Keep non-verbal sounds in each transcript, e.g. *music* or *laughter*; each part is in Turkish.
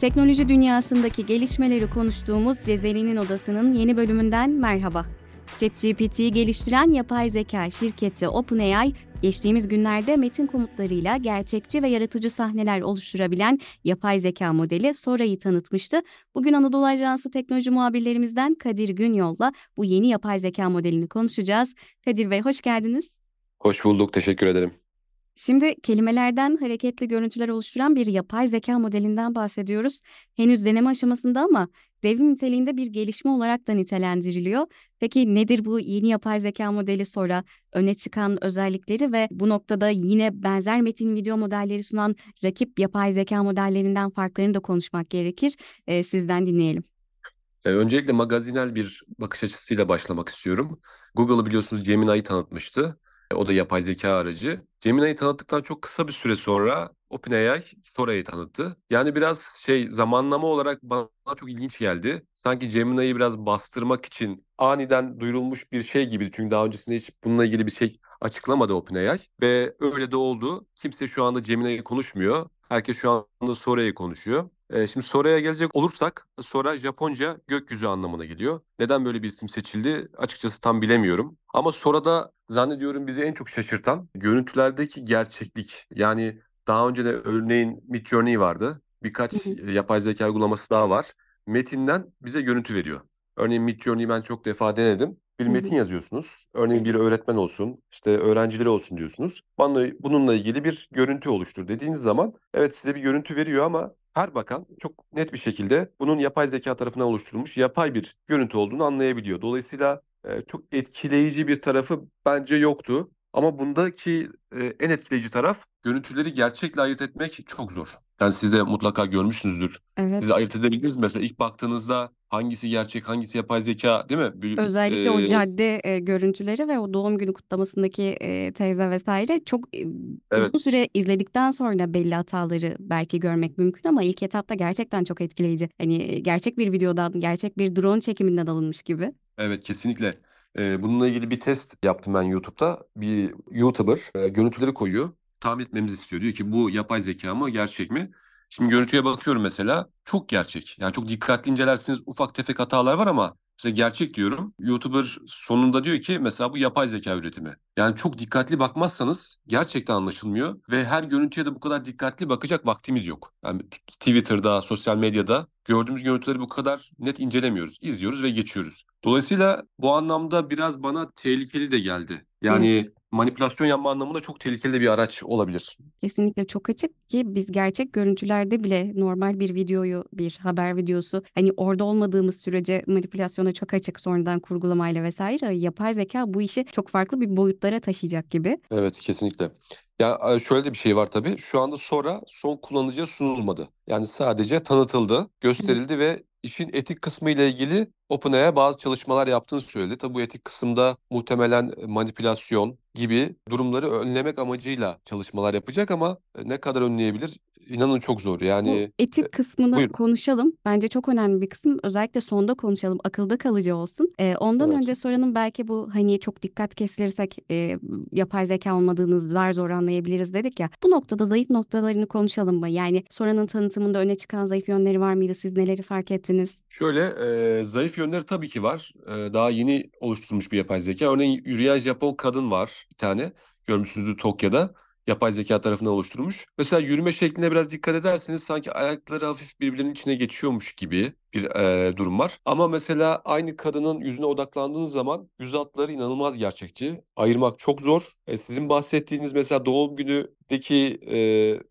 Teknoloji dünyasındaki gelişmeleri konuştuğumuz Cezeri'nin Odası'nın yeni bölümünden merhaba. ChatGPT'yi geliştiren yapay zeka şirketi OpenAI, geçtiğimiz günlerde metin komutlarıyla gerçekçi ve yaratıcı sahneler oluşturabilen yapay zeka modeli Sora'yı tanıtmıştı. Bugün Anadolu Ajansı teknoloji muhabirlerimizden Kadir Günyol'la bu yeni yapay zeka modelini konuşacağız. Kadir Bey hoş geldiniz. Hoş bulduk, teşekkür ederim. Şimdi kelimelerden hareketli görüntüler oluşturan bir yapay zeka modelinden bahsediyoruz. Henüz deneme aşamasında ama devrim niteliğinde bir gelişme olarak da nitelendiriliyor. Peki nedir bu yeni yapay zeka modeli sonra öne çıkan özellikleri ve bu noktada yine benzer metin video modelleri sunan rakip yapay zeka modellerinden farklarını da konuşmak gerekir. Ee, sizden dinleyelim. Öncelikle magazinel bir bakış açısıyla başlamak istiyorum. Google'ı biliyorsunuz Gemini'yi tanıtmıştı. O da yapay zeka aracı. Gemini'yi tanıttıktan çok kısa bir süre sonra OpenAI Sora'yı tanıttı. Yani biraz şey zamanlama olarak bana çok ilginç geldi. Sanki Gemini'yi biraz bastırmak için aniden duyurulmuş bir şey gibi. Çünkü daha öncesinde hiç bununla ilgili bir şey açıklamadı OpenAI. Ve öyle de oldu. Kimse şu anda Gemini'yi konuşmuyor. Herkes şu anda Sora'yı konuşuyor. Ee, şimdi Sora'ya gelecek olursak Sora Japonca gökyüzü anlamına geliyor. Neden böyle bir isim seçildi açıkçası tam bilemiyorum. Ama Sora'da zannediyorum bizi en çok şaşırtan görüntülerdeki gerçeklik. Yani daha önce de örneğin Midjourney vardı. Birkaç yapay zeka uygulaması daha var. Metinden bize görüntü veriyor. Örneğin Midjourney'i ben çok defa denedim. Bir metin yazıyorsunuz. Örneğin bir öğretmen olsun, işte öğrencileri olsun diyorsunuz. Bana bununla ilgili bir görüntü oluştur dediğiniz zaman evet size bir görüntü veriyor ama her bakan çok net bir şekilde bunun yapay zeka tarafından oluşturulmuş yapay bir görüntü olduğunu anlayabiliyor. Dolayısıyla e, çok etkileyici bir tarafı bence yoktu. Ama bundaki e, en etkileyici taraf görüntüleri gerçekle ayırt etmek çok zor. Yani siz de mutlaka görmüşsünüzdür. Evet. Siz ayırt edebildiniz mi? Mesela ilk baktığınızda hangisi gerçek, hangisi yapay zeka değil mi? Bir, Özellikle e, o cadde e, görüntüleri ve o doğum günü kutlamasındaki e, teyze vesaire çok e, evet. uzun süre izledikten sonra belli hataları belki görmek mümkün ama ilk etapta gerçekten çok etkileyici. Hani gerçek bir videodan, gerçek bir drone çekiminden alınmış gibi. Evet kesinlikle. Ee, bununla ilgili bir test yaptım ben YouTube'da. Bir YouTuber e, görüntüleri koyuyor. Tahmin etmemizi istiyor. Diyor ki bu yapay zeka mı gerçek mi? Şimdi görüntüye bakıyorum mesela. Çok gerçek. Yani çok dikkatli incelersiniz ufak tefek hatalar var ama mesela gerçek diyorum. YouTuber sonunda diyor ki mesela bu yapay zeka üretimi. Yani çok dikkatli bakmazsanız gerçekten anlaşılmıyor ve her görüntüye de bu kadar dikkatli bakacak vaktimiz yok. Yani Twitter'da, sosyal medyada gördüğümüz görüntüleri bu kadar net incelemiyoruz. İzliyoruz ve geçiyoruz. Dolayısıyla bu anlamda biraz bana tehlikeli de geldi. Yani. Manipülasyon yapma anlamında çok tehlikeli bir araç olabilir. Kesinlikle çok açık ki biz gerçek görüntülerde bile normal bir videoyu, bir haber videosu hani orada olmadığımız sürece manipülasyona çok açık sonradan kurgulamayla vesaire. Yapay zeka bu işi çok farklı bir boyutlara taşıyacak gibi. Evet kesinlikle. Ya şöyle de bir şey var tabii. Şu anda sonra son kullanıcıya sunulmadı. Yani sadece tanıtıldı, gösterildi ve işin etik kısmı ile ilgili OpenAI bazı çalışmalar yaptığını söyledi. Tabii bu etik kısımda muhtemelen manipülasyon gibi durumları önlemek amacıyla çalışmalar yapacak ama ne kadar önleyebilir inanın çok zor. Yani Bu etik kısmını buyurun. konuşalım. Bence çok önemli bir kısım. Özellikle sonda konuşalım. Akılda kalıcı olsun. Ee, ondan evet. önce sorunun belki bu hani çok dikkat kesilirsek e, yapay zeka olmadığını zar zor anlayabiliriz dedik ya. Bu noktada zayıf noktalarını konuşalım mı? Yani Sora'nın tanıtımında öne çıkan zayıf yönleri var mıydı? Siz neleri fark ettiniz? Şöyle e, zayıf yönleri tabii ki var. E, daha yeni oluşturulmuş bir yapay zeka. Örneğin yürüyen Japon kadın var bir tane. Görmüşsünüzdür Tokyo'da yapay zeka tarafından oluşturulmuş. Mesela yürüme şekline biraz dikkat ederseniz sanki ayakları hafif birbirlerinin içine geçiyormuş gibi bir e, durum var. Ama mesela aynı kadının yüzüne odaklandığınız zaman yüz hatları inanılmaz gerçekçi. Ayırmak çok zor. E, sizin bahsettiğiniz mesela doğum günüdeki e,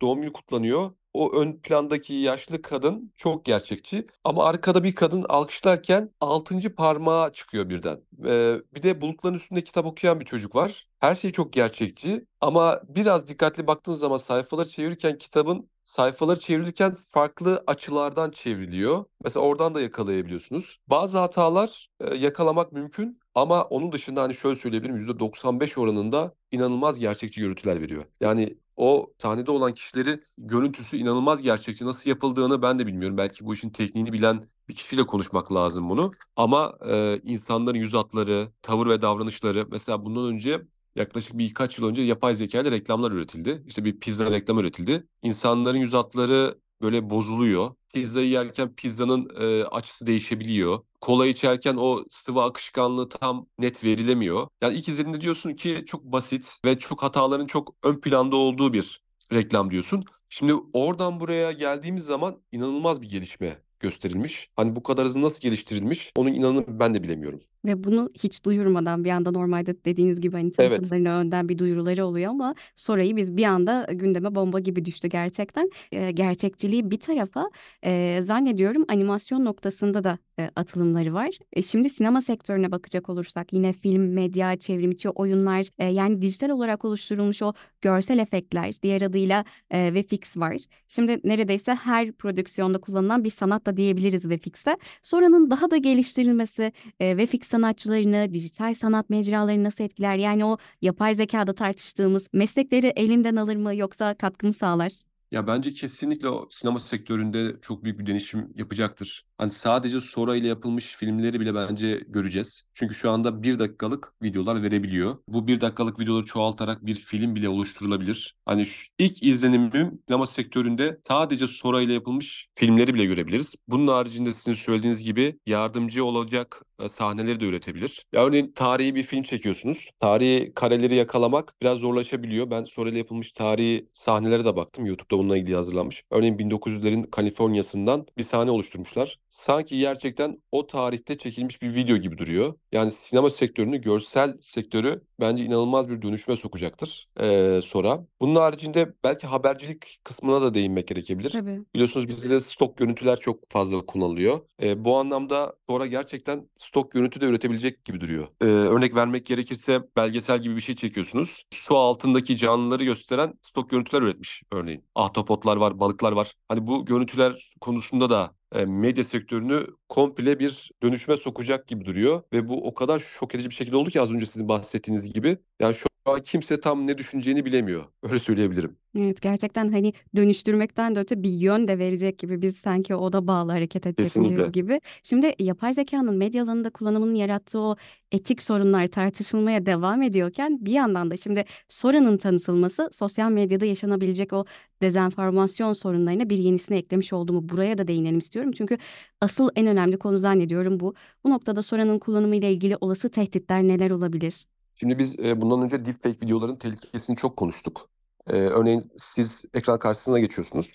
doğum günü kutlanıyor o ön plandaki yaşlı kadın çok gerçekçi. Ama arkada bir kadın alkışlarken altıncı parmağı çıkıyor birden. Ee, bir de bulutların üstünde kitap okuyan bir çocuk var. Her şey çok gerçekçi ama biraz dikkatli baktığınız zaman sayfaları çevirirken kitabın sayfaları çevrilirken farklı açılardan çevriliyor. Mesela oradan da yakalayabiliyorsunuz. Bazı hatalar e, yakalamak mümkün ama onun dışında hani şöyle söyleyebilirim %95 oranında inanılmaz gerçekçi görüntüler veriyor. Yani o sahnede olan kişileri görüntüsü inanılmaz gerçekçi. Nasıl yapıldığını ben de bilmiyorum. Belki bu işin tekniğini bilen bir kişiyle konuşmak lazım bunu. Ama e, insanların yüz hatları, tavır ve davranışları mesela bundan önce yaklaşık birkaç yıl önce yapay zeka ile reklamlar üretildi. İşte bir pizza reklamı üretildi. İnsanların yüz hatları böyle bozuluyor. Pizzayı yerken pizzanın e, açısı değişebiliyor. Kola içerken o sıvı akışkanlığı tam net verilemiyor. Yani ilk izlediğinde diyorsun ki çok basit ve çok hataların çok ön planda olduğu bir reklam diyorsun. Şimdi oradan buraya geldiğimiz zaman inanılmaz bir gelişme gösterilmiş. Hani bu kadar hızlı nasıl geliştirilmiş onun inanın ben de bilemiyorum. Ve bunu hiç duyurmadan bir anda normalde dediğiniz gibi hani Evet. tanıtımlarına önden bir duyuruları oluyor ama Sora'yı biz bir anda gündeme bomba gibi düştü gerçekten. Eee, gerçekçiliği bir tarafa eee, zannediyorum animasyon noktasında da eee, atılımları var. E, şimdi sinema sektörüne bakacak olursak yine film, medya, çevrimiçi oyunlar eee, yani dijital olarak oluşturulmuş o görsel efektler diğer adıyla eee, VFX var. Şimdi neredeyse her prodüksiyonda kullanılan bir sanat da diyebiliriz VFX'e. Sonranın daha da geliştirilmesi e, VFX sanatçılarını, dijital sanat mecralarını nasıl etkiler? Yani o yapay zekada tartıştığımız meslekleri elinden alır mı yoksa katkı mı sağlar? Ya bence kesinlikle o sinema sektöründe çok büyük bir değişim yapacaktır. Hani sadece Sora ile yapılmış filmleri bile bence göreceğiz. Çünkü şu anda bir dakikalık videolar verebiliyor. Bu bir dakikalık videoları çoğaltarak bir film bile oluşturulabilir. Hani ilk izlenimim sinema sektöründe sadece Sora ile yapılmış filmleri bile görebiliriz. Bunun haricinde sizin söylediğiniz gibi yardımcı olacak sahneleri de üretebilir. Ya örneğin tarihi bir film çekiyorsunuz. Tarihi kareleri yakalamak biraz zorlaşabiliyor. Ben Sora ile yapılmış tarihi sahnelere de baktım. YouTube'da bununla ilgili hazırlanmış. Örneğin 1900'lerin Kaliforniya'sından bir sahne oluşturmuşlar. Sanki gerçekten o tarihte çekilmiş bir video gibi duruyor. Yani sinema sektörünü, görsel sektörü bence inanılmaz bir dönüşüme sokacaktır ee, sonra. Bunun haricinde belki habercilik kısmına da değinmek gerekebilir. Tabii. Biliyorsunuz bizde de stok görüntüler çok fazla kullanılıyor. Ee, bu anlamda sonra gerçekten stok görüntü de üretebilecek gibi duruyor. Ee, örnek vermek gerekirse belgesel gibi bir şey çekiyorsunuz. Su altındaki canlıları gösteren stok görüntüler üretmiş örneğin. Ahtapotlar var, balıklar var. Hani bu görüntüler konusunda da e, medya sektörünü komple bir dönüşüme sokacak gibi duruyor. Ve bu o kadar şok edici bir şekilde oldu ki az önce sizin bahsettiğiniz gibi. Yani şu an kimse tam ne düşüneceğini bilemiyor. *laughs* Öyle söyleyebilirim. Evet gerçekten hani dönüştürmekten de öte bir yön de verecek gibi biz sanki oda bağlı hareket edecekmişiz gibi. Şimdi yapay zekanın medya alanında kullanımının yarattığı o etik sorunlar tartışılmaya devam ediyorken bir yandan da şimdi Sora'nın tanıtılması sosyal medyada yaşanabilecek o dezenformasyon sorunlarına bir yenisini eklemiş olduğumu buraya da değinelim istiyorum. Çünkü asıl en önemli konu zannediyorum bu. Bu noktada Sora'nın kullanımı ile ilgili olası tehditler neler olabilir? Şimdi biz e, bundan önce deepfake videoların tehlikesini çok konuştuk. E, örneğin siz ekran karşısına geçiyorsunuz.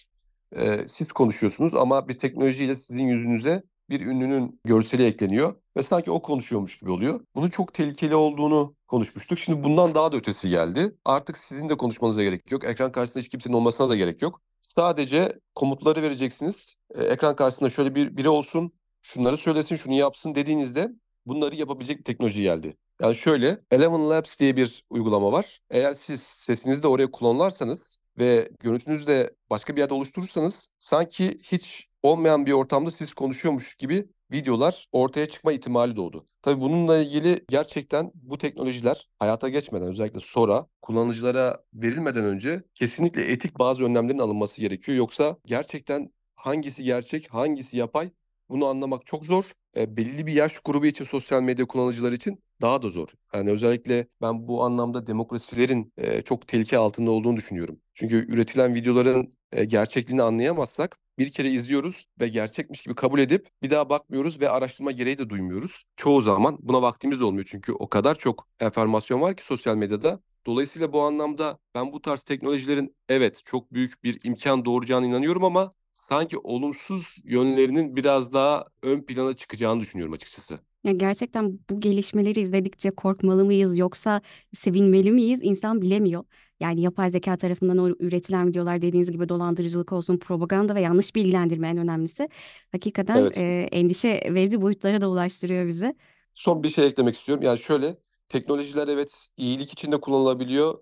E, siz konuşuyorsunuz ama bir teknolojiyle sizin yüzünüze bir ünlünün görseli ekleniyor ve sanki o konuşuyormuş gibi oluyor. Bunun çok tehlikeli olduğunu konuşmuştuk. Şimdi bundan daha da ötesi geldi. Artık sizin de konuşmanıza gerek yok. Ekran karşısında hiç kimsenin olmasına da gerek yok. Sadece komutları vereceksiniz. E, ekran karşısında şöyle bir biri olsun, şunları söylesin, şunu yapsın dediğinizde bunları yapabilecek bir teknoloji geldi. Yani şöyle, Eleven Labs diye bir uygulama var. Eğer siz sesinizi de oraya kullanırsanız ve görüntünüzü de başka bir yerde oluşturursanız sanki hiç olmayan bir ortamda siz konuşuyormuş gibi videolar ortaya çıkma ihtimali doğdu. Tabii bununla ilgili gerçekten bu teknolojiler hayata geçmeden özellikle sonra kullanıcılara verilmeden önce kesinlikle etik bazı önlemlerin alınması gerekiyor. Yoksa gerçekten hangisi gerçek, hangisi yapay bunu anlamak çok zor. E, belirli bir yaş grubu için sosyal medya kullanıcıları için daha da zor. Yani özellikle ben bu anlamda demokrasilerin e, çok tehlike altında olduğunu düşünüyorum. Çünkü üretilen videoların e, gerçekliğini anlayamazsak bir kere izliyoruz ve gerçekmiş gibi kabul edip bir daha bakmıyoruz ve araştırma gereği de duymuyoruz. Çoğu zaman buna vaktimiz olmuyor çünkü o kadar çok enformasyon var ki sosyal medyada. Dolayısıyla bu anlamda ben bu tarz teknolojilerin evet çok büyük bir imkan doğuracağına inanıyorum ama sanki olumsuz yönlerinin biraz daha ön plana çıkacağını düşünüyorum açıkçası. Ya gerçekten bu gelişmeleri izledikçe korkmalı mıyız yoksa sevinmeli miyiz? İnsan bilemiyor. Yani yapay zeka tarafından o üretilen videolar dediğiniz gibi dolandırıcılık olsun, propaganda ve yanlış bilgilendirme en önemlisi. Hakikaten Evet. e, endişe verici boyutlara da ulaştırıyor bizi. Son bir şey eklemek istiyorum. Yani şöyle, teknolojiler evet iyilik için de kullanılabiliyor.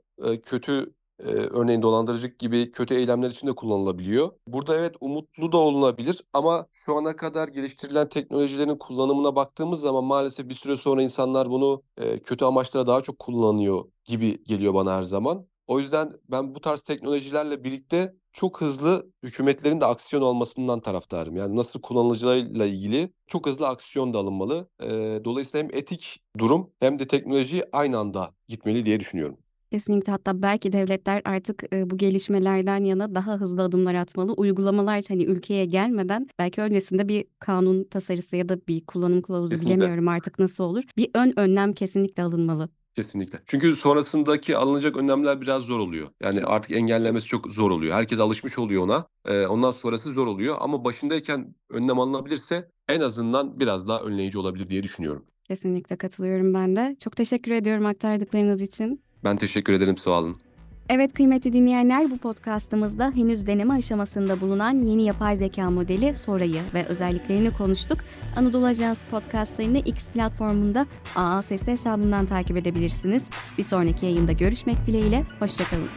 Kötü e, örneğin dolandırıcılık gibi kötü eylemler için de kullanılabiliyor. Burada evet umutlu da olunabilir ama şu ana kadar geliştirilen teknolojilerin kullanımına baktığımız zaman maalesef bir süre sonra insanlar bunu e, kötü amaçlara daha çok kullanıyor gibi geliyor bana her zaman. O yüzden ben bu tarz teknolojilerle birlikte çok hızlı hükümetlerin de aksiyon almasından taraftarım. Yani nasıl kullanıcılarıyla ilgili çok hızlı aksiyon da alınmalı. Dolayısıyla hem etik durum hem de teknoloji aynı anda gitmeli diye düşünüyorum. Kesinlikle hatta belki devletler artık e, bu gelişmelerden yana daha hızlı adımlar atmalı. Uygulamalar hani ülkeye gelmeden belki öncesinde bir kanun tasarısı ya da bir kullanım kılavuzu Kesinlikle. bilemiyorum artık nasıl olur. Bir ön önlem kesinlikle alınmalı. Kesinlikle. Çünkü sonrasındaki alınacak önlemler biraz zor oluyor. Yani artık engellemesi çok zor oluyor. Herkes alışmış oluyor ona. Ee, ondan sonrası zor oluyor. Ama başındayken önlem alınabilirse en azından biraz daha önleyici olabilir diye düşünüyorum. Kesinlikle katılıyorum ben de. Çok teşekkür ediyorum aktardıklarınız için. Ben teşekkür ederim sağ olun. Evet kıymetli dinleyenler bu podcastımızda henüz deneme aşamasında bulunan yeni yapay zeka modeli Sora'yı ve özelliklerini konuştuk. Anadolu Ajansı podcastlarını X platformunda AA Sesli hesabından takip edebilirsiniz. Bir sonraki yayında görüşmek dileğiyle, hoşçakalın.